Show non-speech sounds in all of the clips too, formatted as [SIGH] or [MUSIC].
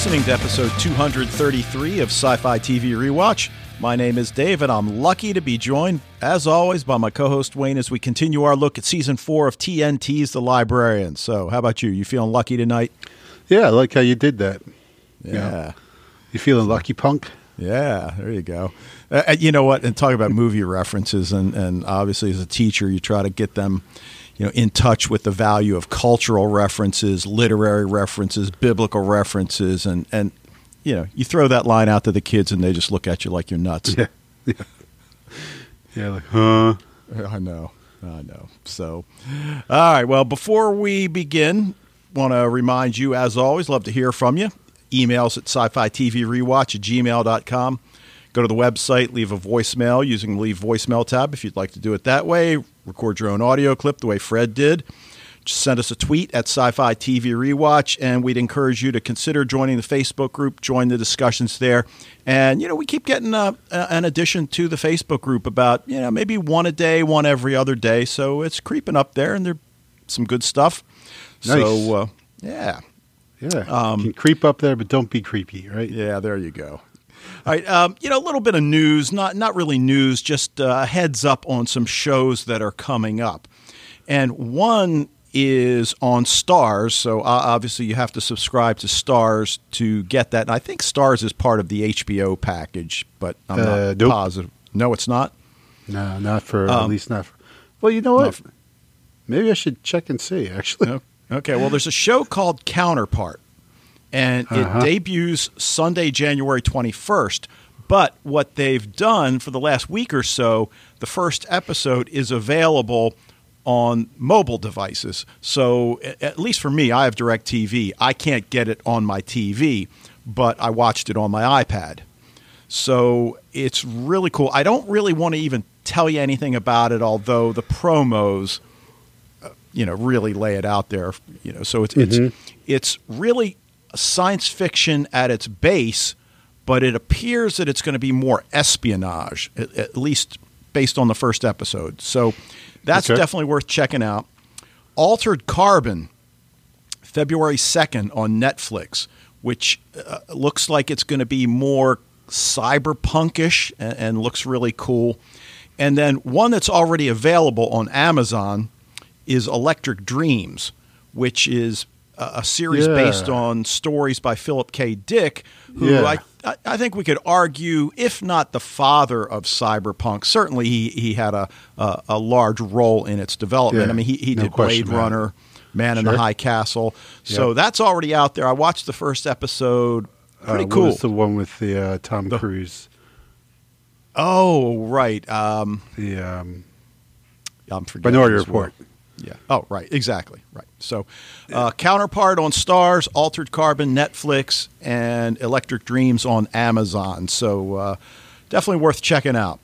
Listening to episode 233 of Sci Fi TV Rewatch. My name is Dave, and I'm lucky to be joined, as always, by my co host Wayne as we continue our look at season four of TNT's The Librarian. So, how about you? You feeling lucky tonight? Yeah, I like how you did that. Yeah. You feeling lucky, punk? Yeah, there you go. Uh, uh, you know what? And talk about movie references, and, and obviously, as a teacher, you try to get them you know, in touch with the value of cultural references, literary references, biblical references, and and you know, you throw that line out to the kids, and they just look at you like you're nuts. Yeah, [LAUGHS] yeah, yeah like, huh? I know, I know. So, all right. Well, before we begin, want to remind you, as always, love to hear from you. Emails at sci-fi TV rewatch at gmail.com. Go to the website, leave a voicemail using the leave voicemail tab if you'd like to do it that way. Record your own audio clip the way Fred did. Just send us a tweet at Sci Fi TV Rewatch, and we'd encourage you to consider joining the Facebook group, join the discussions there. And, you know, we keep getting uh, an addition to the Facebook group about, you know, maybe one a day, one every other day. So it's creeping up there, and there's some good stuff. Nice. So, uh, yeah. Yeah. Um, creep up there, but don't be creepy, right? Yeah, there you go. All right, um, you know, a little bit of news, not not really news, just uh, a heads up on some shows that are coming up, and one is on Starz. So uh, obviously, you have to subscribe to Starz to get that. And I think Starz is part of the HBO package, but I'm Uh, not nope. positive. No, it's not. No, not for Um, at least not. For, well, you know what? for- Maybe I should check and see. Actually, Okay, well, there's a show called Counterpart, and Uh-huh. it debuts Sunday, January 21st. But what they've done for the last week or so, the first episode is available on mobile devices. So, at least for me, I have DirecTV. I can't get it on my TV, but I watched it on my iPad. So it's really cool. I don't really want to even tell you anything about it, although the promos, uh, you know, really lay it out there. You know, so it's it's it's really science fiction at its base, but it appears that it's going to be more espionage, at, at least based on the first episode. So that's Okay. definitely worth checking out. Altered Carbon, February 2nd on Netflix, which uh, looks like it's going to be more cyberpunkish and, and looks really cool. And then one that's already available on Amazon is Electric Dreams, which is a, a series Yeah. based on stories by Philip K. Dick, who Yeah. I, I, think we could argue, if not the father of cyberpunk, certainly he, he had a, a, a large role in its development. Yeah, I mean, he, he no did question Blade. Runner, Man in the High Castle. So that's already out there. I watched the first episode. Pretty uh, cool. the one with the uh, Tom Cruise? oh, right. Um, The um, I'm forgetting. Minority as well. Yeah. Oh, right. Exactly. Right. So, uh, Counterpart on Starz, Altered Carbon, Netflix, and Electric Dreams on Amazon. So, uh, definitely worth checking out.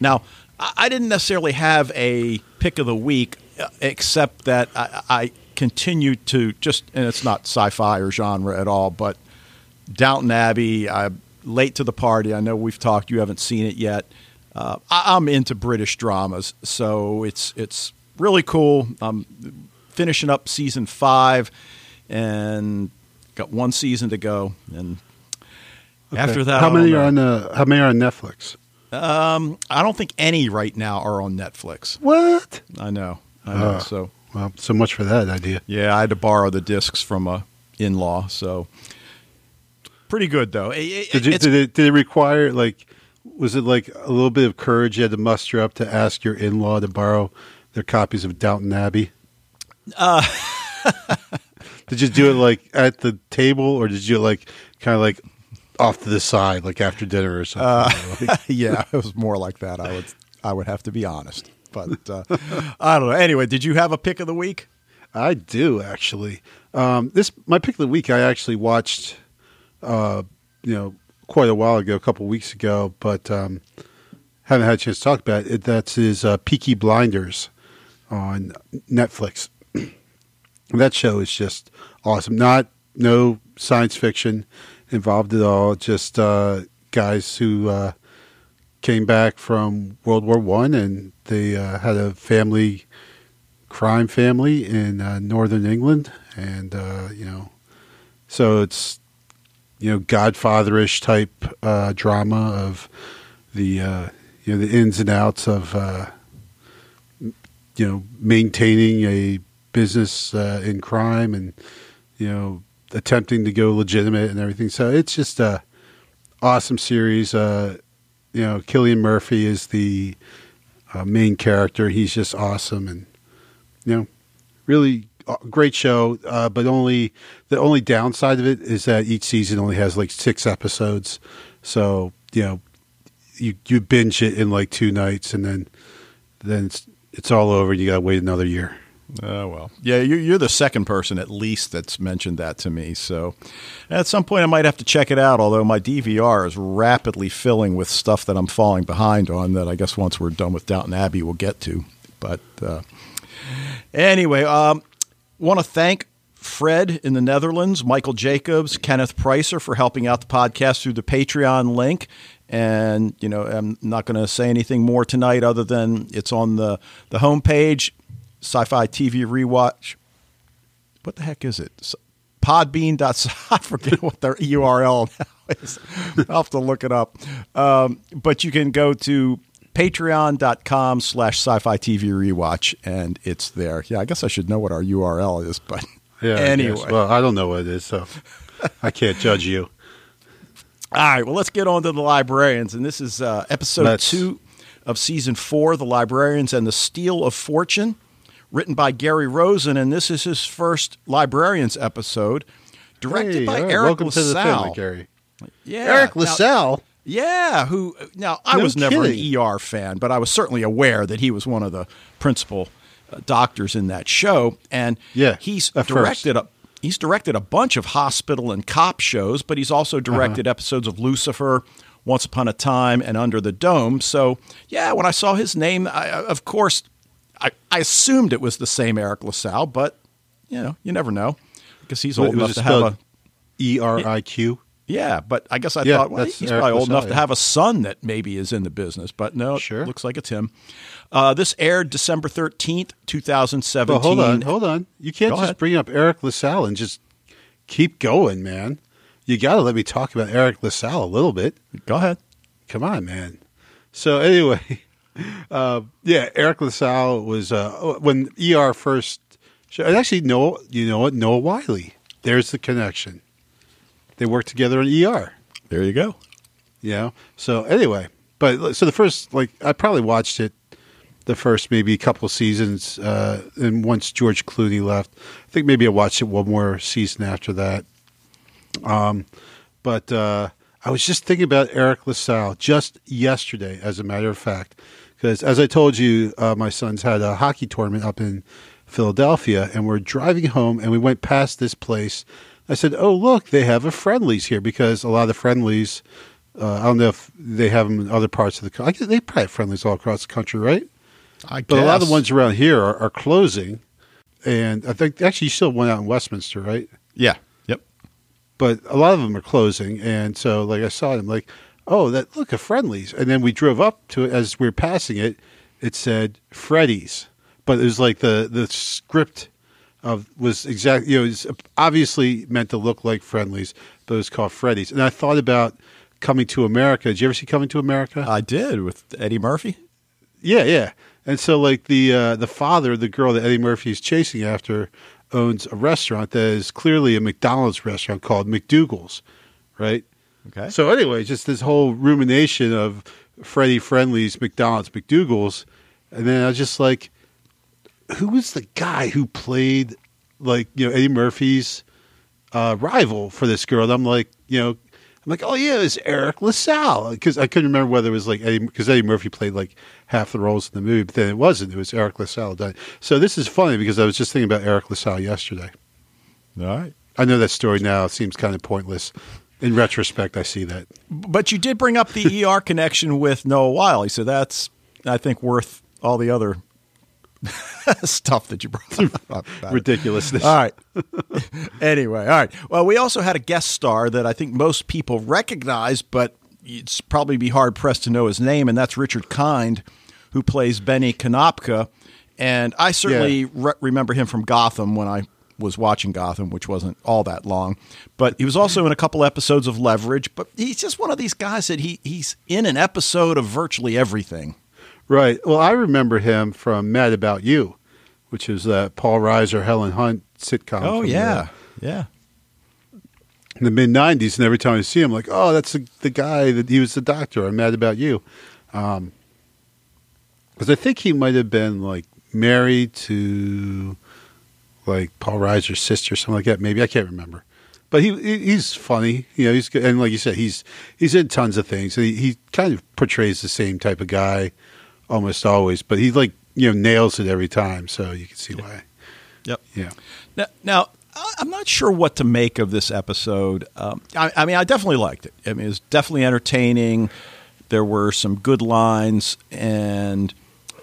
Now, I didn't necessarily have a pick of the week, uh, except that I, I continue to just, and it's not sci-fi or genre at all, but Downton Abbey. I'm late to the party. I know we've talked. You haven't seen it yet. Uh, I'm into British dramas, so it's it's really cool. I'm finishing up season five, and got one season to go. And after that, how many are on uh, How many are on Netflix? Um, I don't think any right now are on Netflix. What? I know. I know. Ah. so Well, so much for that idea. yeah, I had to borrow the discs from a in-law. So pretty good though. It- Did, you, did it did it require like was it like a little bit of courage you had to muster up to ask your in law to borrow their copies of Downton Abbey? Uh [LAUGHS] Did you do it like at the table or did you like kind of like off to the side, like after dinner or something? Like- [LAUGHS] yeah, it was more like that. I would I would have to be honest. But uh, I don't know. Anyway, did you have a pick of the week? I do actually. Um, this my pick of the week. I actually watched, uh, you know, quite a while ago, a couple weeks ago, but um, haven't had a chance to talk about it. That's is uh, Peaky Blinders on Netflix. [CLEARS THROAT] that show is just awesome. Not no science fiction involved at all. Just uh, guys who uh, came back from World War One and they uh, had a family crime family in uh, northern England, and uh, you know, so it's you know Godfatherish type uh, drama of the you know the ins and outs of you know maintaining a business uh, in crime and you know attempting to go legitimate and everything. So it's just a awesome series. Uh, you know, Cillian Murphy is the uh, main character. He's just awesome and you know really uh, great show. Uh, but only the only downside of it is that each season only has like six episodes. So you know you you binge it in like two nights and then then it's all over you gotta wait another year. Oh well, yeah, you're, you're the second person at least that's mentioned that to me. So, at some point, I might have to check it out. Although my DVR is rapidly filling with stuff that I'm falling behind on. That I guess once we're done with Downton Abbey, we'll get to. But uh, anyway, um, want to thank Fred in the Netherlands, Michael Jacobs, Kenneth Pricer for helping out the podcast through the Patreon link. And you know, I'm not going to say anything more tonight, other than it's on the the homepage sci-fi TV rewatch. What the heck is it? Podbean. [LAUGHS] I forget what their URL now is. I'll have to look it up. Um, but you can go to patreon.com slash sci-fi TV rewatch and it's there. Yeah, I guess I should know what our URL is, but yeah, anyway. Well, I don't know what it is, so I can't judge you. All right, well, let's get on to the librarians. And this is uh, episode let's. two of season four, The Librarians and the Steal of Fortune written by Gary Rosen, and this is his first Librarians episode, directed hey, by right. Eric Welcome LaSalle. to the family, Gary. Yeah, Eric LaSalle. Now, yeah, who now I No was never kidding. an ER fan, but I was certainly aware that he was one of the principal uh, doctors in that show, and Yeah, he's directed a he's directed a bunch of hospital and cop shows, but he's also directed Uh-huh. episodes of Lucifer. Once Upon a Time and Under the Dome. So, yeah, when I saw his name, I, of course, I, I assumed it was the same Eric LaSalle, but you know, you never know because he's old enough to have a E R I Q. yeah. But I guess I Yeah, thought well, he's probably old enough to have a son that maybe is in the business. But no, it Sure. looks like it's him. Uh, this aired December thirteenth, two thousand Well, hold on, hold on. You can't Go just ahead. bring up Eric LaSalle and just keep going, man. You got to let me talk about Eric LaSalle a little bit. Go ahead. Come on, man. So anyway, [LAUGHS] uh, yeah, Eric LaSalle was uh, when ER first. And actually, Noah, you know what? Noah Wyle. There's the connection. They worked together on ER. There you go. You know. So anyway, but so the first, like, I probably watched it the first maybe couple seasons, uh, and once George Clooney left, I think maybe I watched it one more season after that. Um, but uh, I was just thinking about Eric LaSalle just yesterday, as a matter of fact, because as I told you, uh, my sons had a hockey tournament up in Philadelphia, and we're driving home, and we went past this place. I said, "Oh, look, they have a friendlies here," because a lot of the friendlies. Uh, I don't know if they have them in other parts of the country. They probably have friendlies all across the country, right? I guess. But a lot of the ones around here are, are closing, and I think actually you still went out in Westminster, right? Yeah. Yep. But a lot of them are closing, and so like I saw them, like, oh, that look a Friendlies, and then we drove up to it as we were passing it. It said Freddy's, but it was like the the script of was exactly you know it's obviously meant to look like Friendlies, but it was called Freddy's. And I thought about Coming to America. Did you ever see Coming to America? I did with Eddie Murphy. Yeah, yeah. And so like the uh, the father, the girl that Eddie Murphy is chasing after, owns a restaurant that is clearly a McDonald's restaurant called McDougal's, right? Okay. So anyway, just this whole rumination of Freddie Friendly's, McDonald's, McDougal's, and then I was just like, who was the guy who played like you know Eddie Murphy's uh, rival for this girl? And I'm like, you know, I'm like, oh yeah, it was Eric LaSalle because I couldn't remember whether it was like Eddie because Eddie Murphy played like half the roles in the movie, but then it wasn't. It was Eric LaSalle done. So this is funny because I was just thinking about Eric LaSalle yesterday. All right. I know that story now It seems kind of pointless. In retrospect, I see that. But you did bring up the ER connection with Noah Wyle, so that's I think worth all the other [LAUGHS] stuff that you brought up. [LAUGHS] Ridiculousness. All right. [LAUGHS] anyway, all right. Well, we also had a guest star that I think most people recognize, but it's probably be hard pressed to know his name, and that's Richard Kind, who plays Benny Konopka. And I certainly re- remember him from Gotham when I was watching Gotham, which wasn't all that long. But he was also in a couple episodes of Leverage. But he's just one of these guys that he he's in an episode of virtually everything. Right. Well, I remember him from Mad About You, which is that Paul Reiser, Helen Hunt sitcom. Oh yeah, yeah. in the mid '90s, and every time I see him, like, oh, that's the, the guy that he was the doctor. I'm Mad About You, um, because I think he might have been like married to like Paul Reiser's sister, or something like that. Maybe I can't remember. But he he- he's funny, you know. He's good. and like you said, he's he's in tons of things. He he kind of portrays the same type of guy almost always, but he like you know nails it every time. So you can see why. Yep. Yeah. Now, now I'm not sure what to make of this episode. Um, I, I mean, I definitely liked it. I mean, it was definitely entertaining. There were some good lines, and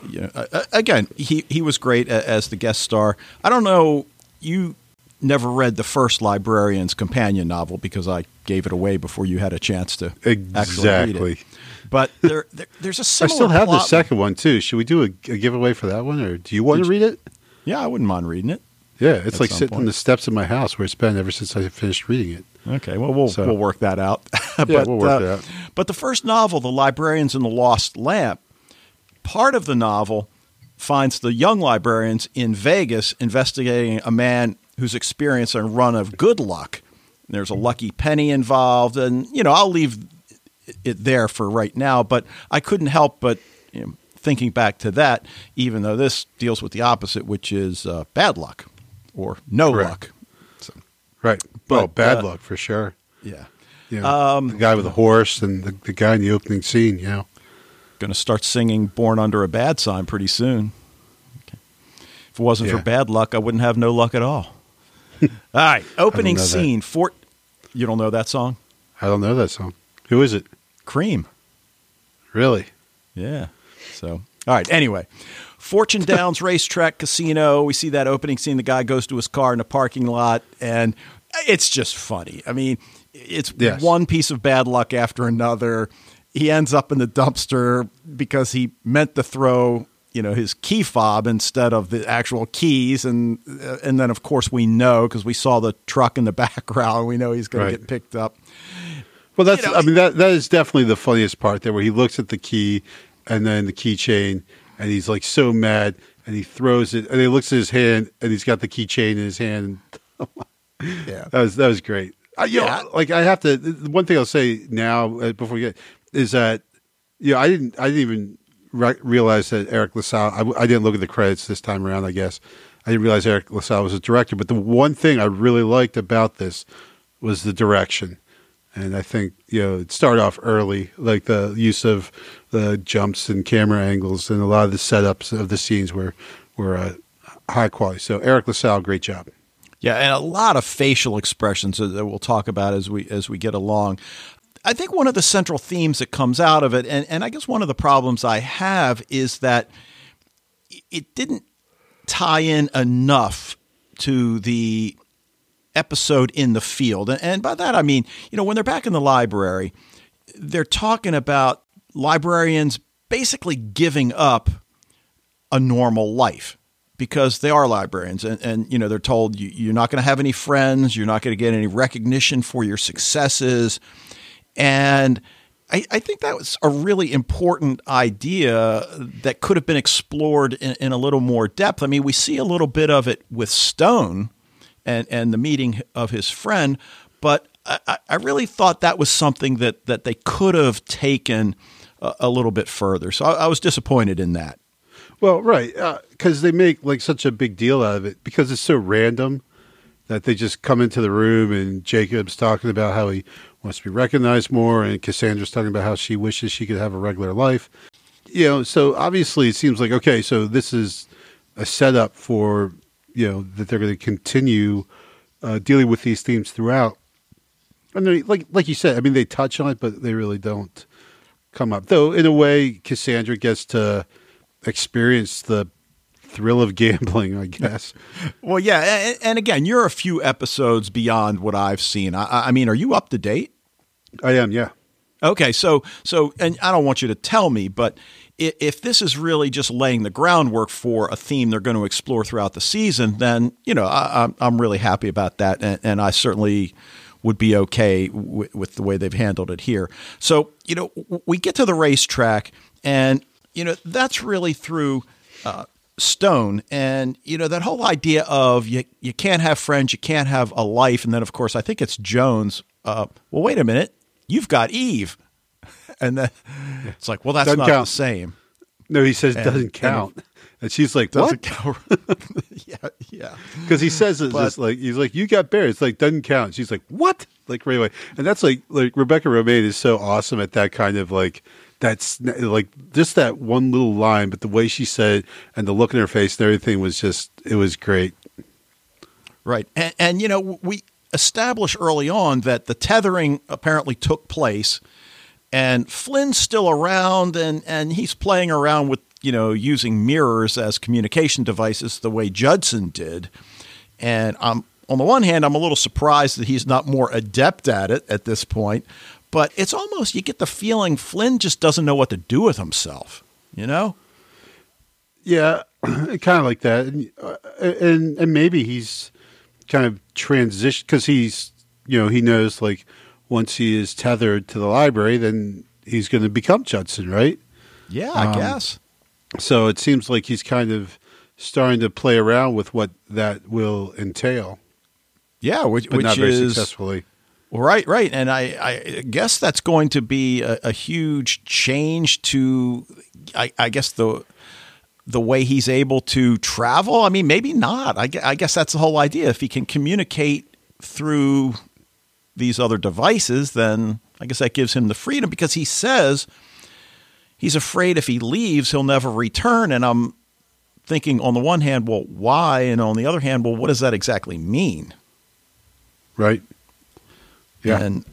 you know, a- again, he he was great a- as the guest star. I don't know you never read the first librarian's companion novel because I gave it away before you had a chance to Exactly. But [LAUGHS] there, there there's a similar. I still have the second one too. Should we do a, a giveaway for that one, or do you want Did to read it? Yeah, I wouldn't mind reading it. Yeah, it's like sitting on the steps of my house where it's been ever since I finished reading it. Okay, well we'll So- we'll work that out. [LAUGHS] but, we'll work uh, out. But the first novel, The Librarians and the Lost Lamp, part of the novel finds the young librarians in Vegas investigating a man who's experienced a run of good luck. There's a lucky penny involved, and you know I'll leave it there for right now. But I couldn't help but you know, thinking back to that, even though this deals with the opposite, which is uh, bad luck or no Correct. luck. So, Right. But, oh, bad uh, luck for sure. yeah. You know, Um, the guy with the horse and the, the guy in the opening scene. You know, going to start singing "Born Under a Bad Sign" pretty soon. Okay. If it wasn't for bad luck, I wouldn't have no luck at all. [LAUGHS] all right, opening know that. scene. Fort. You don't know that song? I don't know that song. Who is it? Cream. Really? Yeah. So, all right. Anyway, Fortune [LAUGHS] Downs Racetrack Casino. We see that opening scene. The guy goes to his car in the parking lot, and it's just funny. I mean, it's Yes. one piece of bad luck after another. He ends up in the dumpster because he meant to throw, you know, his key fob instead of the actual keys, and and then of course we know because we saw the truck in the [LAUGHS] background. We know he's going Right. to get picked up. Well, that's. You know, I mean, that that is definitely the funniest part there, where he looks at the key and then the keychain, and he's like so mad, and he throws it, and he looks at his hand, and he's got the keychain in his hand. [LAUGHS] Yeah. That was that was great. I, you know, Yeah. like I have to. the One thing I'll say now uh, before we get is that you know I didn't I didn't even re- realize that Eric LaSalle. I didn't look at the credits this time around. I guess I didn't realize Eric LaSalle was a director. But the one thing I really liked about this was the direction, and I think you know it started off early, like the use of the jumps and camera angles, and a lot of the setups of the scenes were were uh, high quality. So Eric LaSalle, great job. Yeah, and a lot of facial expressions that that we'll talk about as we as we get along. I think one of the central themes that comes out of it, and, and I guess one of the problems I have is that it didn't tie in enough to the episode in the field. And, by that I mean, you know, when they're back in the library, they're talking about librarians basically giving up a normal life because they are librarians. And, and you know they're told you, you're not going to have any friends. You're not going to get any recognition for your successes. And I, I think that was a really important idea that could have been explored in, in a little more depth. I mean we see a little bit of it with stone and, and the meeting of his friend but I, I- really thought that was something that, that they could have taken a, a little bit further so I, I was disappointed in that Well, right, uh, because they make like such a big deal out of it because it's so random that they just come into the room and Jacob's talking about how he wants to be recognized more, and Cassandra's talking about how she wishes she could have a regular life. You know, so obviously it seems like okay, so this is a setup for you know that they're going to continue uh, dealing with these themes throughout. And they, like like you said, I mean they touch on it, but they really don't come up. Though in a way, Cassandra gets to experience the thrill of [LAUGHS] gambling, I guess. Well, yeah, and, and again, you're a few episodes beyond what I've seen. I, I mean, are you up to date? I am, yeah. Okay, so so, and I don't want you to tell me, but if this is really just laying the groundwork for a theme they're going to explore throughout the season, then you know I, am really happy about that, and, and I certainly would be okay with the way they've handled it here. So you know we get to the racetrack, and you know that's really through. Uh, Stone and you know that whole idea of you you can't have friends, you can't have a life, and then of course I think it's Jones. Uh, well, wait a minute, you've got Eve, [LAUGHS] and then it's like, well, that's Doesn't not count. the same. No, he says And- doesn't and count. [LAUGHS] And she's like, Doesn't what? count. [LAUGHS] yeah, yeah. Because he says it's But- just like he's like, you got bear. It's like doesn't count. She's like, what? Like right away. And that's like like Rebecca Romijn is so awesome at that kind of like that's like just that one little line, but the way she said it and the look in her face and everything was just it was great. Right. And, and, you know, we established early on that the tethering apparently took place and Flynn's still around and, and he's playing around with, you know, using mirrors as communication devices the way Judson did. And I'm, on the one hand, I'm a little surprised that he's not more adept at it at this point. But it's almost, you get the feeling Flynn just doesn't know what to do with himself, you know? Yeah, [CLEARS THROAT] kind of like that, and, uh, and and maybe he's kind of transition because he's you know he knows like once he is tethered to the library, then he's going to become Judson, right? Yeah, I Um, guess. So it seems like he's kind of starting to play around with what that will entail, Yeah, which, but which not very is successfully. Right, right, and I, I guess that's going to be a, a huge change to, I, I guess the the way he's able to travel. I mean, maybe not. I, I guess that's the whole idea. If he can communicate through these other devices, then I guess that gives him the freedom because he says he's afraid if he leaves, he'll never return. And I'm thinking, on the one hand, well, why? And on the other hand, well, what does that exactly mean? Right? Yeah. And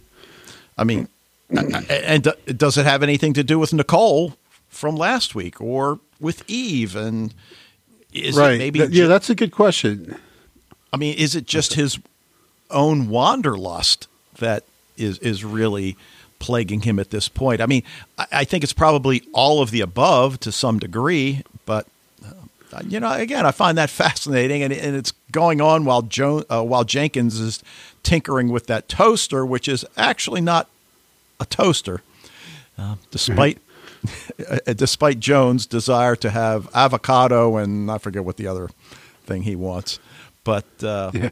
I mean, [CLEARS THROAT] and does it have anything to do with Nicole from last week or with Eve? And is right. it maybe? Th- ju- yeah, that's a good question. I mean, is it just his own wanderlust that is is really plaguing him at this point? I mean, I, I think it's probably all of the above to some degree, but. uh, You know, again, I find that [LAUGHS] fascinating, and, and it's going on while jo- uh, while Jenkins is tinkering with that toaster, which is actually not a toaster, uh, despite [LAUGHS] despite Jones' desire to have avocado and I forget what the other thing he wants, but uh, Yeah.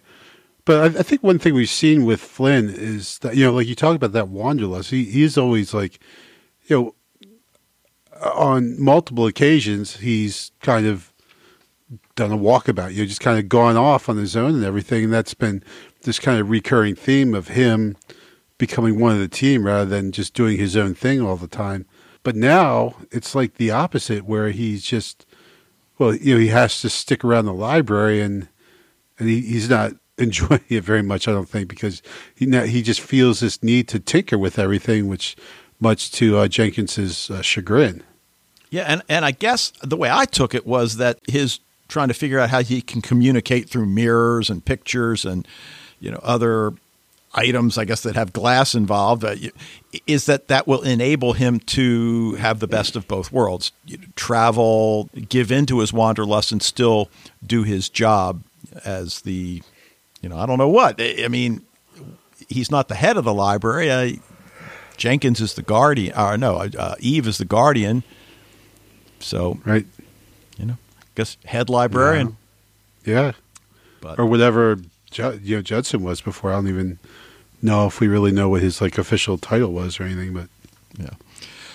But I, I think one thing we've seen with Flynn is that you know, like you talk about that wanderlust. He he's always like, you know, on multiple occasions he's kind of done a walkabout. You know, just kind of gone off on his own and everything. And that's been this kind of recurring theme of him becoming one of the team rather than just doing his own thing all the time. But now it's like the opposite, where he's just well, you know, he has to stick around the library and and he, he's not [LAUGHS] enjoying it very much. I don't think because he now, he just feels this need to tinker with everything, which much to uh, Jenkins's uh, chagrin. Yeah, and, and I guess the way I took it was that his trying to figure out how he can communicate through mirrors and pictures and you know other items I guess that have glass involved uh, is that that will enable him to have the best of both worlds You know, travel give into his wanderlust and still do his job as the you know I don't know what I mean he's not the head of the library uh, Jenkins is the guardian or no uh, Eve is the guardian so Right? you know, I guess head librarian. Yeah, But or whatever you know Judson was before. I don't even know if we really know what his like official title was or anything. But yeah.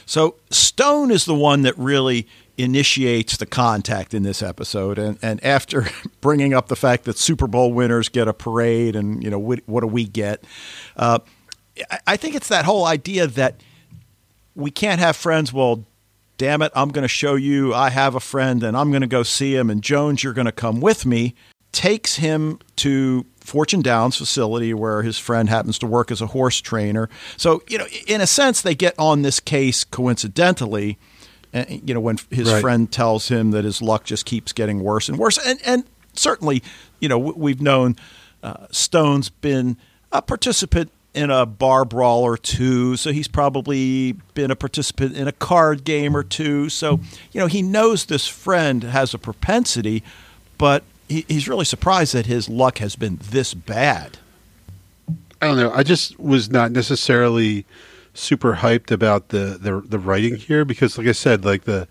So Stone is the one that really initiates the contact in this episode, and and after [LAUGHS] bringing up the fact that Super Bowl winners get a parade, and you know what, what do we get? Uh, I- I think it's that whole idea that we can't have friends. Well, damn it, I'm going to show you I have a friend and I'm going to go see him. And Jones, you're going to come with me. Takes him to Fortune Downs facility where his friend happens to work as a horse trainer. So, you know, in a sense, they get on this case coincidentally. And, you know, when his Right. friend tells him that his luck just keeps getting worse and worse. And, and certainly, you know, we've known uh, Stone's been a participant in a bar brawl or two, so he's probably been a participant in a card game or two. So, you know, he knows this friend has a propensity, but he, he's really surprised that his luck has been this bad. I don't know. I just was not necessarily super hyped about the, the the writing here because, like I said, like the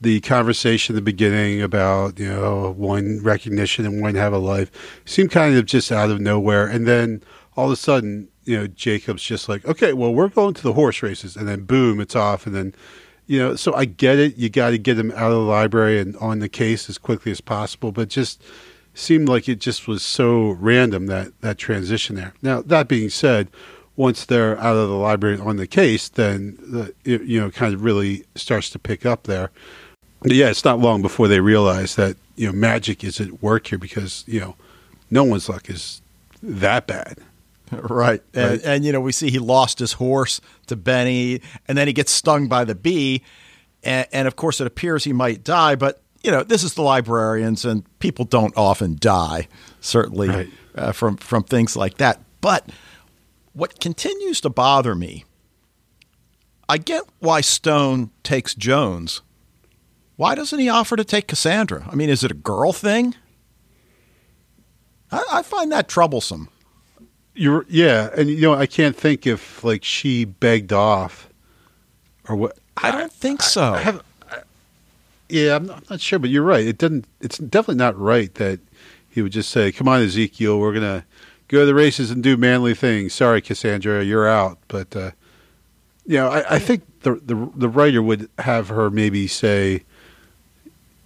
the conversation at the beginning about you know one recognition and one have a life seemed kind of just out of nowhere, and then all of a sudden, you know, Jacob's just like, okay, well, we're going to the horse races, and then boom, it's off, and then. You know, so I get it. You got to get him out of the library and on the case as quickly as possible. But just seemed like it just was so random that that transition there. Now that being said, once they're out of the library on the case, then the, it, you know kind of really starts to pick up there. But yeah, it's not long before they realize that you know magic is at work here because you know no one's luck is that bad. [LAUGHS] Right. And, Right. and, you know, we see he lost his horse to Benny, and then he gets stung by the bee. And, and of course, it appears he might die, but, you know, this is the librarians, and people don't often die, certainly, Right. uh, from, from things like that. But what continues to bother me, I get why Stone takes Jones. Why doesn't he offer to take Cassandra? I mean, is it a girl thing? I, I find that troublesome. You're yeah, and you know I can't think if like she begged off or what. I don't think so. I have, I, yeah, I'm not, I'm not sure, but you're right. It doesn't. It's definitely not right that he would just say, "Come on, Ezekiel, we're gonna go to the races and do manly things." Sorry, Cassandra, you're out. But uh, you know, I, I think the, the the writer would have her maybe say,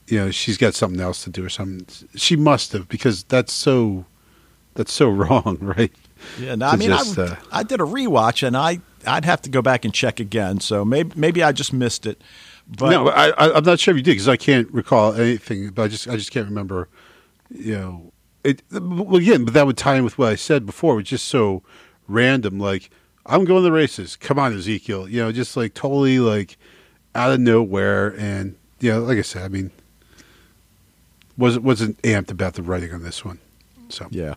you know, she's got something else to do or something. She must have because that's so that's so [LAUGHS] wrong, right? Yeah, no, I mean, just, I, uh, I did a rewatch, and I I'd have to go back and check again. So maybe maybe I just missed it. But no, I, I, I'm not sure if you did because I can't recall anything. But I just, I just can't remember. You know, it. Well, again, but that would tie in with what I said before. It was just so random. Like, I'm going to the races. Come on, Ezekiel. You know, just like totally like out of nowhere. And you know, like I said, I mean, wasn't wasn't amped about the writing on this one. So yeah,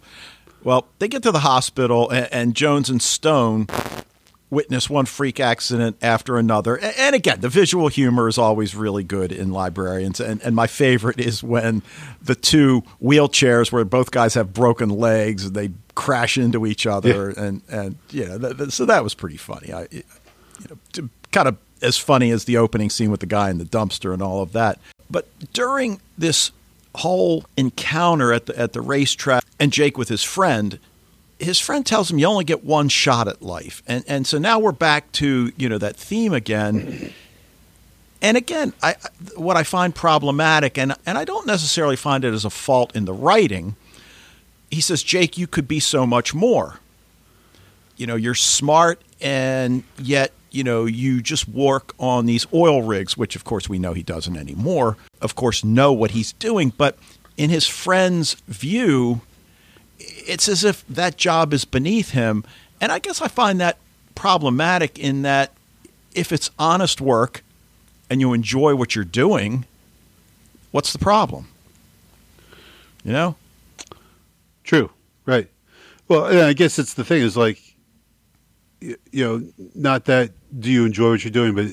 well, they get to the hospital, and, and Jones and Stone witness one freak accident after another. And again, the visual humor is always really good in librarians. And, and my favorite is when the two wheelchairs, where both guys have broken legs, they crash into each other. And, and you know, th- th- so that was pretty funny. I, you know, kind of as funny as the opening scene with the guy in the dumpster and all of that. But during this whole encounter at the at the racetrack and Jake with his friend, his friend tells him you only get one shot at life. And and so now we're back to, you know, that theme again. And again, I what I find problematic and and I don't necessarily find it as a fault in the writing. He says, "Jake, you could be so much more." you know you're smart and yet you know you just work on these oil rigs which of course we know he doesn't anymore of course know what he's doing but in his friend's view it's as if that job is beneath him and i guess i find that problematic in that if it's honest work and you enjoy what you're doing what's the problem you know True. Right. Well, I guess it's the thing is like, you know, not that do you enjoy what you're doing, but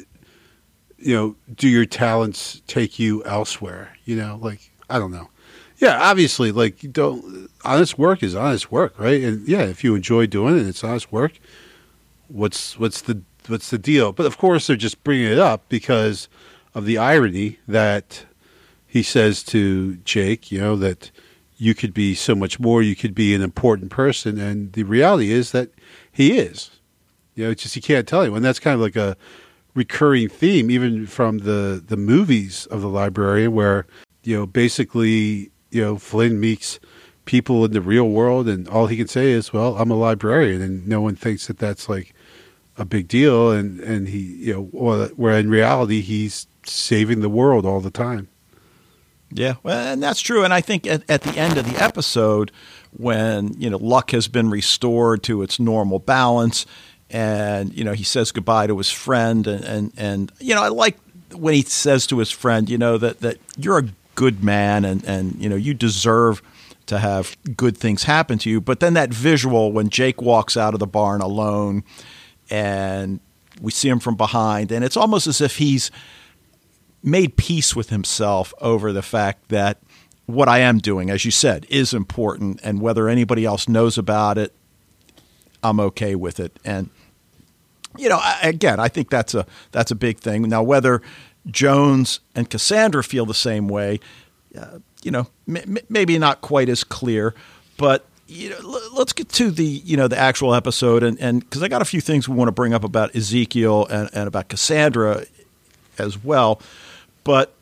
you know, do your talents take you elsewhere? You know, like I don't know. Yeah, obviously, like don't honest work is honest work, right? And yeah, if you enjoy doing it, it's honest work. What's what's the what's the deal? But of course, they're just bringing it up because of the irony that he says to Jake, you know, that you could be so much more. You could be an important person, and the reality is that he is. You know, it's just you can't tell anyone. That's kind of like a recurring theme, even from the the movies of the librarian, where you know basically you know Flynn meets people in the real world, and all he can say is, "Well, I'm a librarian," and no one thinks that that's like a big deal, and and he you know, where in reality he's saving the world all the time. Yeah, well, and that's true. And I think at, at the end of the episode, when you know luck has been restored to its normal balance, and you know he says goodbye to his friend, and and, and you know I like when he says to his friend, you know that that you're a good man, and and you know you deserve to have good things happen to you. But then that visual when Jake walks out of the barn alone and we see him from behind, and it's almost as if he's made peace with himself over the fact that what I am doing, as you said, is important, and whether anybody else knows about it, I'm okay with it. And you know, again, I think that's a that's a big thing. Now, whether Jones and Cassandra feel the same way, uh, you know, m- maybe not quite as clear, but you know, l- let's get to the you know the actual episode, and and because I got a few things we want to bring up about Ezekiel and, and about Cassandra as well, but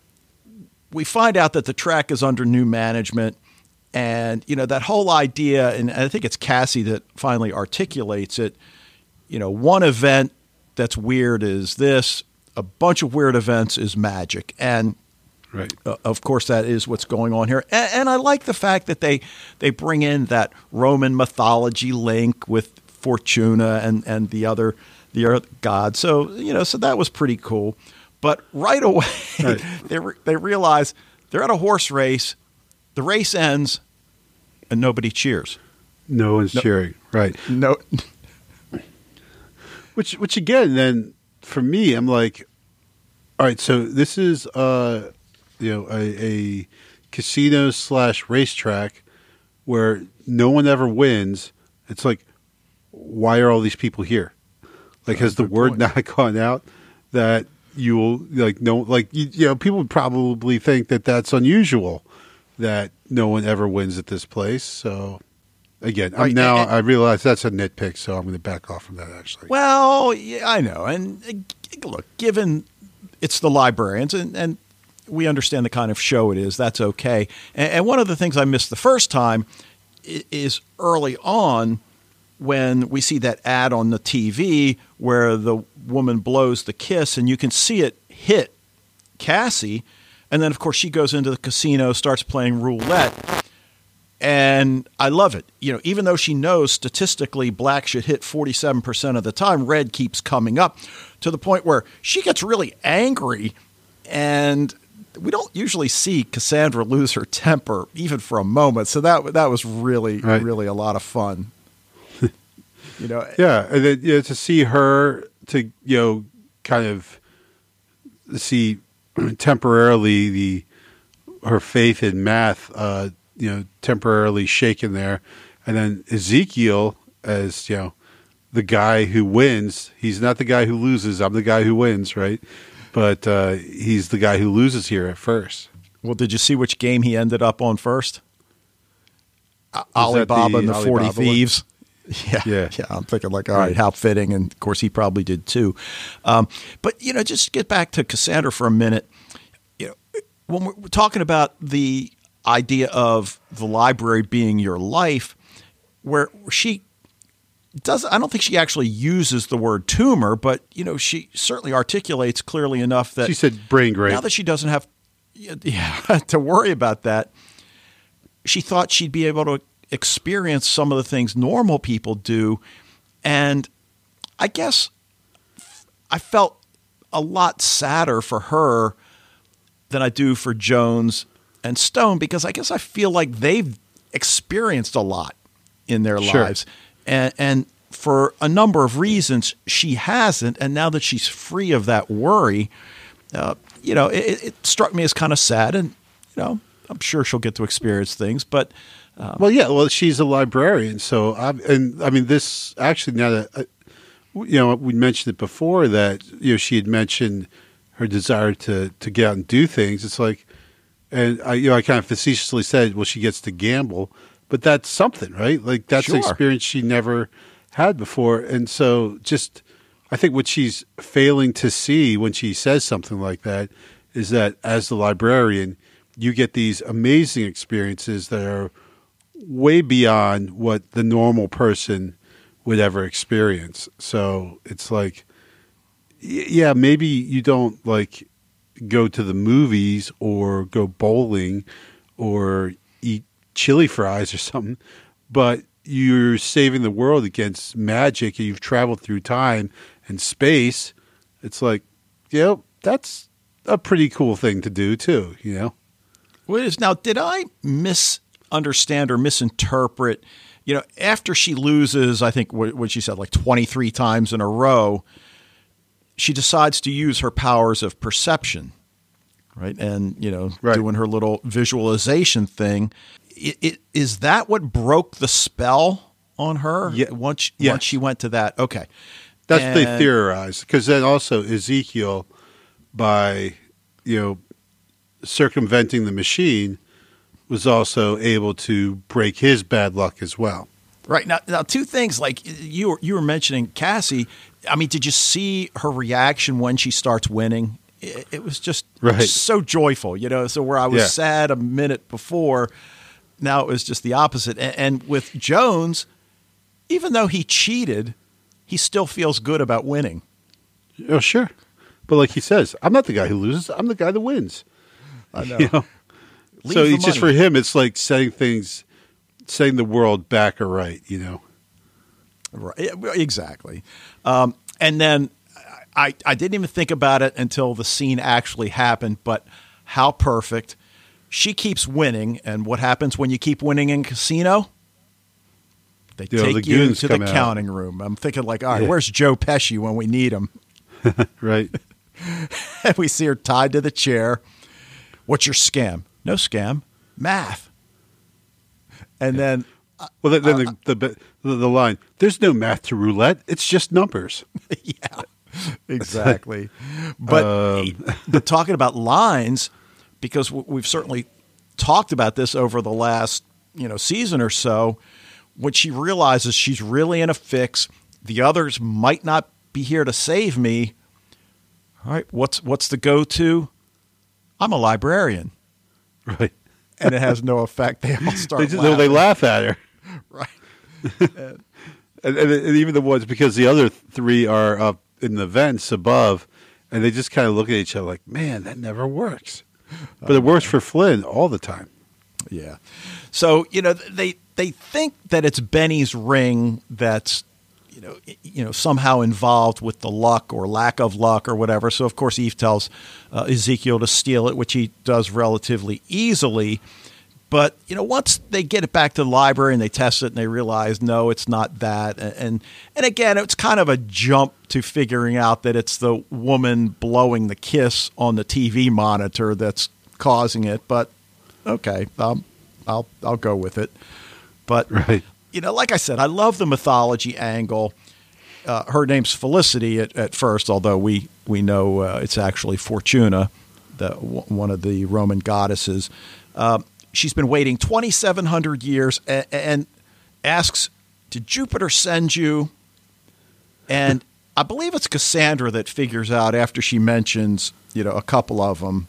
we find out that the track is under new management. And you know that whole idea, and I think it's Cassie that finally articulates it. You know, one event that's weird is this. A bunch of weird events is magic, and Right. uh, of course, that is what's going on here, and, and I like the fact that they they bring in that Roman mythology link with Fortuna and and the other the other gods. So you know, so that was pretty cool. But right away, Right. [LAUGHS] they re- they realize they're at a horse race. The race ends, and nobody cheers. No one's cheering. Right. No, Which, which again, then for me, I'm like, all right. So this is, uh, you know, a, a casino slash racetrack where no one ever wins. It's like, why are all these people here? Like, has the word point. not [LAUGHS] gone out that you will like no like you, you know people would probably think that that's unusual that no one ever wins at this place. So again, I'm Right, now and- I realize that's a nitpick, so I'm going to back off from that. Actually, Well, yeah, I know. And uh, look, given it's the librarians, and, and we understand the kind of show it is, that's okay. And, and one of the things I missed the first time is early on when we see that ad on the TV where the woman blows the kiss, and you can see it hit Cassie. And then, of course, she goes into the casino, starts playing roulette and I love it. You know, even though she knows statistically black should hit 47% of the time, red keeps coming up to the point where she gets really angry and we don't usually see Cassandra lose her temper even for a moment. So that that was really Right. really a lot of fun. [LAUGHS] you know, Yeah, and then you know, to see her to you know kind of see [CLEARS THROAT] temporarily the her faith in math, uh, you know, temporarily shaken there, and then Ezekiel as you know the guy who wins. He's not the guy who loses. I'm the guy who wins, right? But uh, he's the guy who loses here at first. well, did you see which game he ended up on first? A- that the Ali Baba and the Ali Baba 40 one? Thieves. [LAUGHS] Yeah, Yeah. yeah. I'm thinking like, all right, how fitting, and of course he probably did too. Um, but you know, just get back to Cassandra for a minute. You know, when we're talking about the idea of the library being your life, where she does, I don't think she actually uses the word tumor, but you know, she certainly articulates clearly enough that She said brain grape. now that she doesn't have yeah, [LAUGHS] to worry about that, she thought she'd be able to experience some of the things normal people do. And I guess I felt a lot sadder for her than I do for Jones and Stone because I guess I feel like they've experienced a lot in their Sure. lives. And, and for a number of reasons, she hasn't. And now that she's free of that worry, uh, you know, it, it struck me as kind of sad. And, you know, I'm sure she'll get to experience things. But Well, yeah. Well, she's a librarian, so I, and I mean this actually now that uh, you know we mentioned it before that you know she had mentioned her desire to to get out and do things. It's like, and I you know I kind of facetiously said, well, she gets to gamble, but that's something, right? Like that's an experience she never had before, and so just I think what she's failing to see when she says something like that is that as the librarian, you get these amazing experiences that are way beyond what the normal person would ever experience. So it's like, yeah, maybe you don't like go to the movies or go bowling or eat chili fries or [LAUGHS] something, but you're saving the world against magic and you've traveled through time and space. It's like, you know, that's a pretty cool thing to do too, you know? What is now? Did I misunderstand or misinterpret. You know, after she loses, I think what, what she said, like 23 times in a row, she decides to use her powers of perception, right? And, you know, Right. doing her little visualization thing. It, it, is that what broke the spell on her? Ye- Once, yes. once she went to that. Okay. That's what they And- theorize. Because then also Ezekiel, by you know circumventing the machine, was also able to break his bad luck as well. Right now, now two things like you were, you were mentioning Cassie. I mean, did you see her reaction when she starts winning? It, it was just Right. so joyful, you know. So where I was Yeah. sad a minute before, now it was just the opposite. And, and with Jones, even though he cheated, he still feels good about winning. Oh, sure. But like he says, I'm not the guy who loses. I'm the guy that wins. I know. [LAUGHS] You know? So it's just for him, it's like setting things, setting the world back or right, You know. Right, exactly. Um, and then I, I didn't even think about it until the scene actually happened, but how perfect. She keeps winning, and what happens when you keep winning in casino? They the take you to the come out. counting room. I'm thinking like, all right, Yeah. where's Joe Pesci when we need him? [LAUGHS] Right. And we see her tied to the chair. What's your scam? No scam, math. And then Well, then, then Uh, the, the the the line. There's no math to roulette. It's just numbers. [LAUGHS] yeah, exactly. [LAUGHS] But, Um, but talking about lines, because we've certainly talked about this over the last you know season or so. When she realizes she's really in a fix, the others might not be here to save me. All right, what's what's the go to? I'm a librarian, Right. And it has no effect. They all start. They just no, they laugh at her. [LAUGHS] right. [LAUGHS] And, and, and even the ones because the other three are up in the vents above, and they just kind of look at each other like, "Man, that never works." But it works for Flynn all the time. Yeah. So you know they they think that it's Benny's ring that's you know you know somehow involved with the luck or lack of luck or whatever. So of course Eve tells uh, Ezekiel to steal it, which he does relatively easily. But you know, once they get it back to the library and they test it and they realize no, it's not that, and and, again, it's kind of a jump to figuring out that it's the woman blowing the kiss on the TV monitor that's causing it. But okay, um, I'll I'll go with it. But Right. You know, like I said, I love the mythology angle. Uh, her name's Felicity at, at first, although we we know uh, it's actually Fortuna, the w- one of the Roman goddesses. Uh, she's been waiting 2,700 years and, and asks, "Did Jupiter send you?" And I believe it's Cassandra that figures out after she mentions, you know, a couple of them,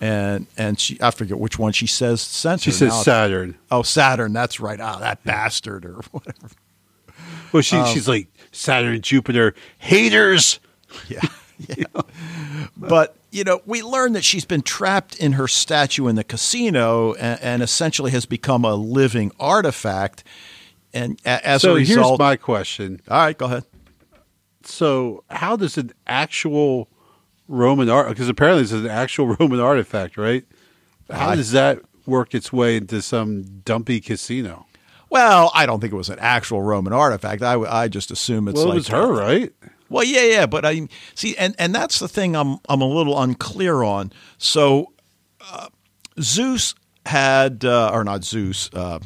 and and she I forget which one she says sent She says Now Saturn. Oh, Saturn. That's right. Ah, that bastard or [LAUGHS] whatever. Well, she, she's like Saturn, Jupiter, haters. [LAUGHS] Yeah. yeah. But, you know, we learn that she's been trapped in her statue in the casino and, and essentially has become a living artifact. And as so a here's my question. all right, go ahead. So how does an actual Roman art? Because apparently it's an actual [LAUGHS] Roman artifact, right? How I- does that work its way into some dumpy casino? Well, I don't think it was an actual Roman artifact. I, I just assume it's well, like it was her, right? Well, yeah, yeah, but I see, and and that's the thing I'm I'm a little unclear on. So, uh, Zeus had, uh, or not Zeus, uh,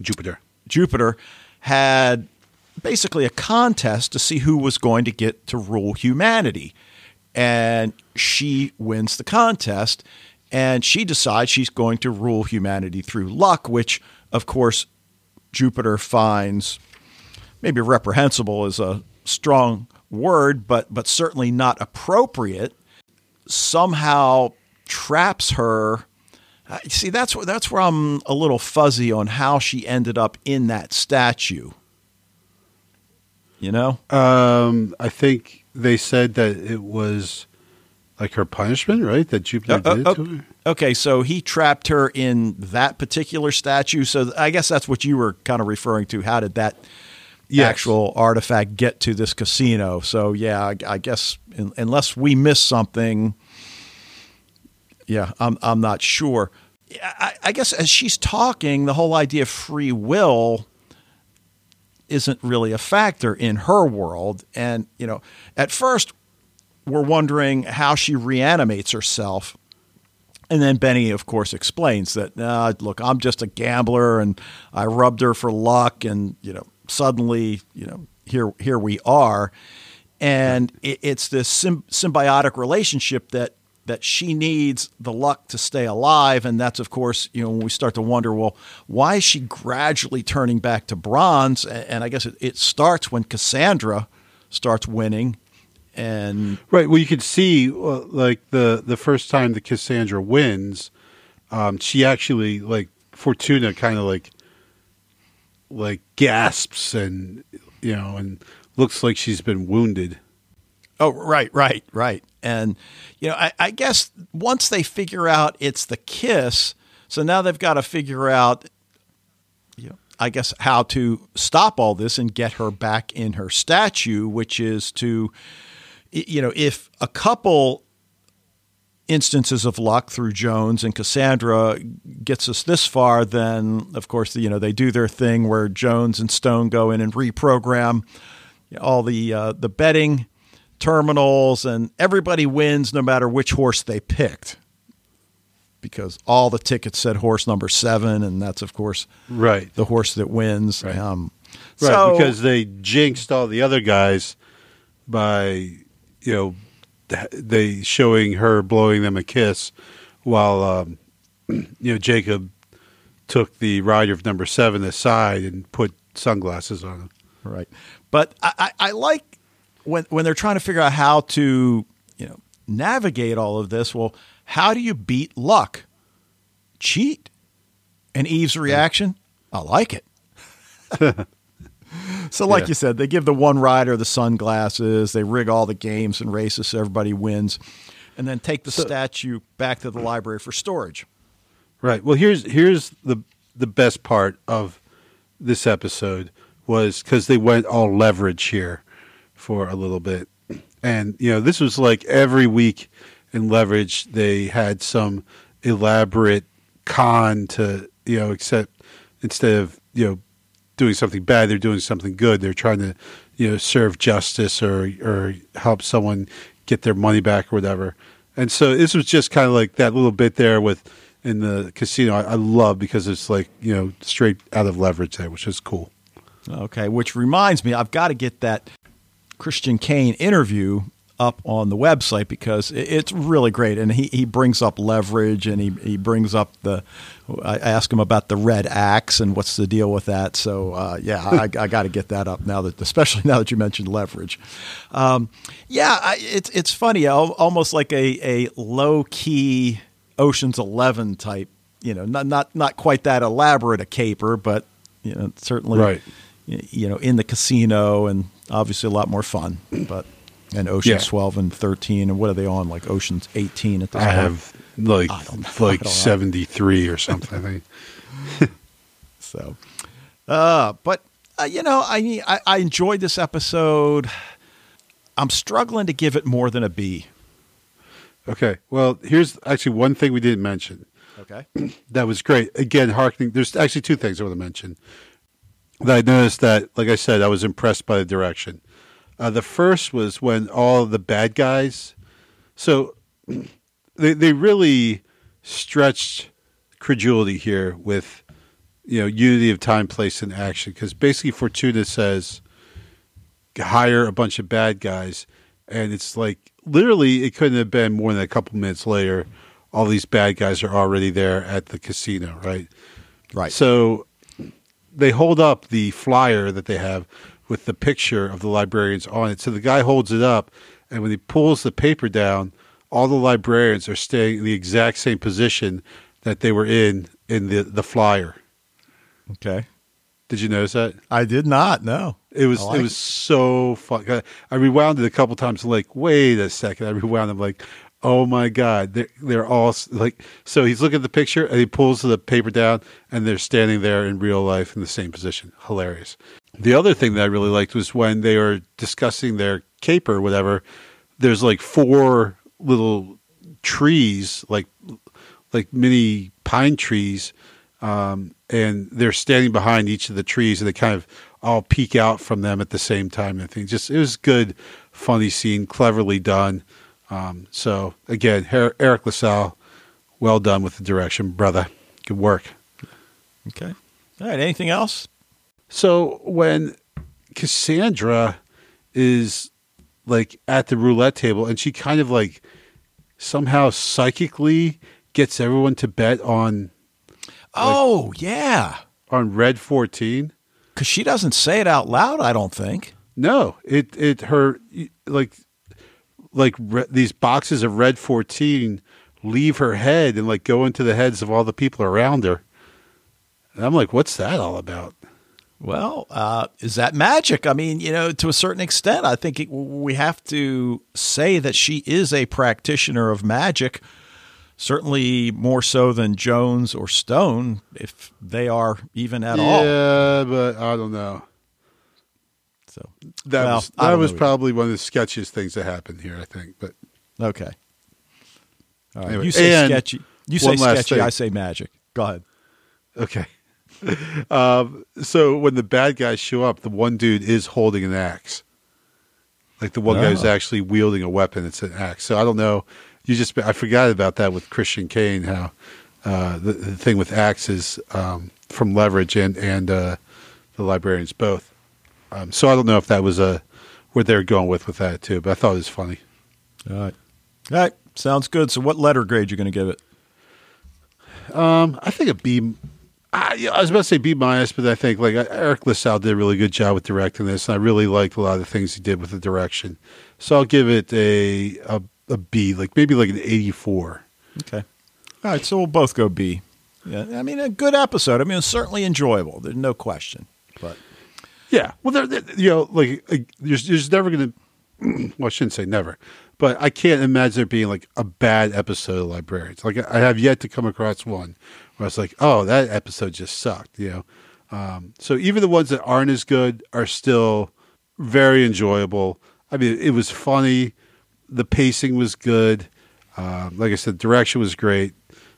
Jupiter. Jupiter had basically a contest to see who was going to get to rule humanity. And she wins the contest and she decides she's going to rule humanity through luck, which, of course, Jupiter finds maybe reprehensible is a strong word, but, but certainly not appropriate. Somehow traps her. Uh, See, that's where that's where I'm a little fuzzy on how she ended up in that statue. You know, Um, I think they said that it was like her punishment, right? That Jupiter Uh, uh, did uh, to her. okay, so he trapped her in that particular statue. So I guess that's what you were kind of referring to. How did that Yes. actual artifact get to this casino? So yeah, I, I guess un unless we miss something, yeah, I'm I'm not sure. I, I guess as she's talking, the whole idea of free will isn't really a factor in her world. And, you know, at first we're wondering how she reanimates herself. And then Benny, of course, explains that, uh, look, I'm just a gambler and I rubbed her for luck. And, you know, suddenly, you know, here, here we are. And it, it's this sym- symbiotic relationship that that she needs the luck to stay alive. And that's, of course, you know, when we start to wonder, well, why is she gradually turning back to bronze? And I guess it, it starts when Cassandra starts winning. And right, well, you could see uh, like the the first time that Cassandra wins, um, she actually like Fortuna kind of like like gasps and you know and looks like she's been wounded. Oh, right, right, right. And, you know, I, I, guess once they figure out it's the kiss, so now they've got to figure out, you know, I guess how to stop all this and get her back in her statue, which is to, you know, if a couple instances of luck through Jones and Cassandra gets us this far, then of course, you know, they do their thing where Jones and Stone go in and reprogram all the uh, the betting terminals, and everybody wins no matter which horse they picked because all the tickets said horse number seven, and that's of course right the horse that wins. Right, um, right so, because they jinxed all the other guys by you know they showing her blowing them a kiss while um, [CLEARS THROAT] you know Jacob took the rider of number seven aside and put sunglasses on him. Right, but I, I, I like when when they're trying to figure out how to you know navigate all of this, well, how do you beat luck? Cheat. And Eve's reaction, I like it. [LAUGHS] so, like yeah. you said, they give the one rider the sunglasses, they rig all the games and races so everybody wins, and then take the so, statue back to the library for storage. Right. Well, here's here's the the best part of this episode was because they went all leverage here for a little bit. And, you know, this was like every week in Leverage, they had some elaborate con to, you know, except instead of, you know, doing something bad, they're doing something good. They're trying to, you know, serve justice or, or help someone get their money back or whatever. And so this was just kind of like that little bit there with in the casino. I, I love because it's like, you know, straight out of leverage there, which is cool. Okay, which reminds me, I've got to get that Christian Kane interview up on the website because it's really great. And he, he brings up leverage and he, he brings up the, I ask him about the red axe and what's the deal with that. So, uh, yeah, I, I got to get that up now that, especially [LAUGHS] now that you mentioned leverage. Um, yeah, I, it's, it's funny, almost like a, a low key Ocean's 11 type, you know, not, not, not quite that elaborate a caper, but, you know, certainly, right. you know, in the casino and obviously a lot more fun. But and Ocean's yeah. 12 and 13 and what are they on like Ocean's 18 at this I point? have like [LAUGHS] like 73 or something. [LAUGHS] so, uh, but uh, you know, I, I I enjoyed this episode. I'm struggling to give it more than a B. Okay. Well, here's actually one thing we didn't mention. Okay. [CLEARS THROAT] that was great. Again, harkening. There's actually two things I want to mention I noticed that, like I said, I was impressed by the direction. Uh, the first was when all the bad guys, so they they really stretched credulity here with you know unity of time, place, and action because basically Fortuna says hire a bunch of bad guys, and it's like literally it couldn't have been more than a couple minutes later. All these bad guys are already there at the casino, right? Right. So they hold up the flyer that they have with the picture of the librarians on it. So the guy holds it up, and when he pulls the paper down, all the librarians are staying in the exact same position that they were in in the the flyer. Okay. Did you notice that? I did not. No. It was like it was it. so fun. I rewound it a couple times. Like, wait a second. I rewound. I'm like, oh my god they're, they're all like so he's looking at the picture and he pulls the paper down and they're standing there in real life in the same position hilarious the other thing that i really liked was when they were discussing their caper or whatever there's like four little trees like like mini pine trees, um, and they're standing behind each of the trees, and they kind of all peek out from them at the same time. I think just it was good, funny scene, cleverly done. Um, so again, Her- Eric LaSalle, well done with the direction, brother. Good work. Okay. All right. Anything else? So when Cassandra is like at the roulette table and she kind of like somehow psychically gets everyone to bet on Oh yeah, on red 14 because she doesn't say it out loud. I don't think. no it it her like like re, these boxes of red 14 leave her head and like go into the heads of all the people around her and i'm like what's that all about Well, uh, is that magic? I mean, you know, to a certain extent, I think it, we have to say that she is a practitioner of magic. Certainly more so than Jones or Stone, if they are even at all. yeah but i don't know So, that Well, was that was either. probably one of the sketchiest things that happened here i think but okay. All right. Anyway, you say and sketchy. You say sketchy. thing. I say magic. Go ahead. Okay. [LAUGHS] um, so when the bad guys show up, the one dude is holding an axe. Like the one guy who's Oh. actually wielding a weapon. It's an axe. So I don't know. You just I forgot about that with Christian Kane. How uh, the, the thing with axes um, from Leverage and and uh, the librarians both. Um, so I don't know if that was a where they're going with with that too. But I thought it was funny. All right. All right. Sounds good. So, what letter grade you going to give it? Um, I think a B. I was about to say B minus, but I think like Eric LaSalle did a really good job with directing this, and I really liked a lot of the things he did with the direction. So I'll give it a a, a B, like maybe like an eighty four. Okay. All right. So we'll both go B. Yeah. I mean, a good episode. I mean, it's certainly enjoyable. There's no question. But Yeah, well, they're, they're- you know, like, there's there's never going to. [CLEARS THROAT] Well, I shouldn't say never, but I can't imagine there being like a bad episode of Librarians. Like I have yet to come across one where I was like, oh, that episode just sucked. You know, um, so even the ones that aren't as good are still very enjoyable. I mean, it was funny. The pacing was good. Um, like I said, direction was great.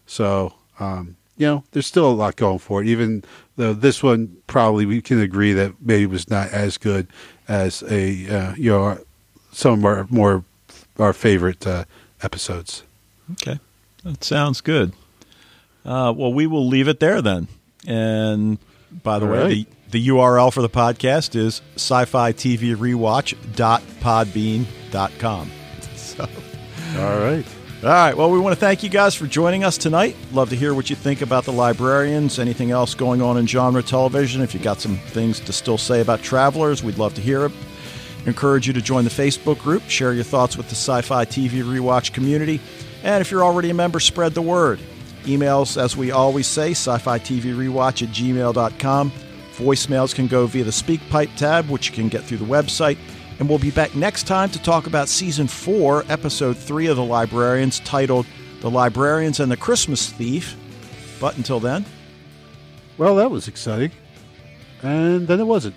So, um, you know, there's still a lot going for it. Even though this one probably we can agree that maybe was not as good as a uh, you know some of our more our favorite uh, episodes. Okay. That sounds good. Uh, well, we will leave it there then. And by the All way, right. the, the URL for the podcast is sci fi TV rewatch.podbean.com. [LAUGHS] So, All right. All right. Well, we want to thank you guys for joining us tonight. Love to hear what you think about the librarians, anything else going on in genre television. If you got some things to still say about travelers, we'd love to hear it. Encourage you to join the Facebook group, share your thoughts with the Sci Fi TV Rewatch community, and if you're already a member, spread the word. Emails, as we always say, sci fi TV rewatch at gmail.com. Voicemails can go via the SpeakPipe tab, which you can get through the website. And we'll be back next time to talk about Season 4, Episode 3 of The Librarians, titled The Librarians and the Christmas Thief. But until then, Well, that was exciting, and then it wasn't.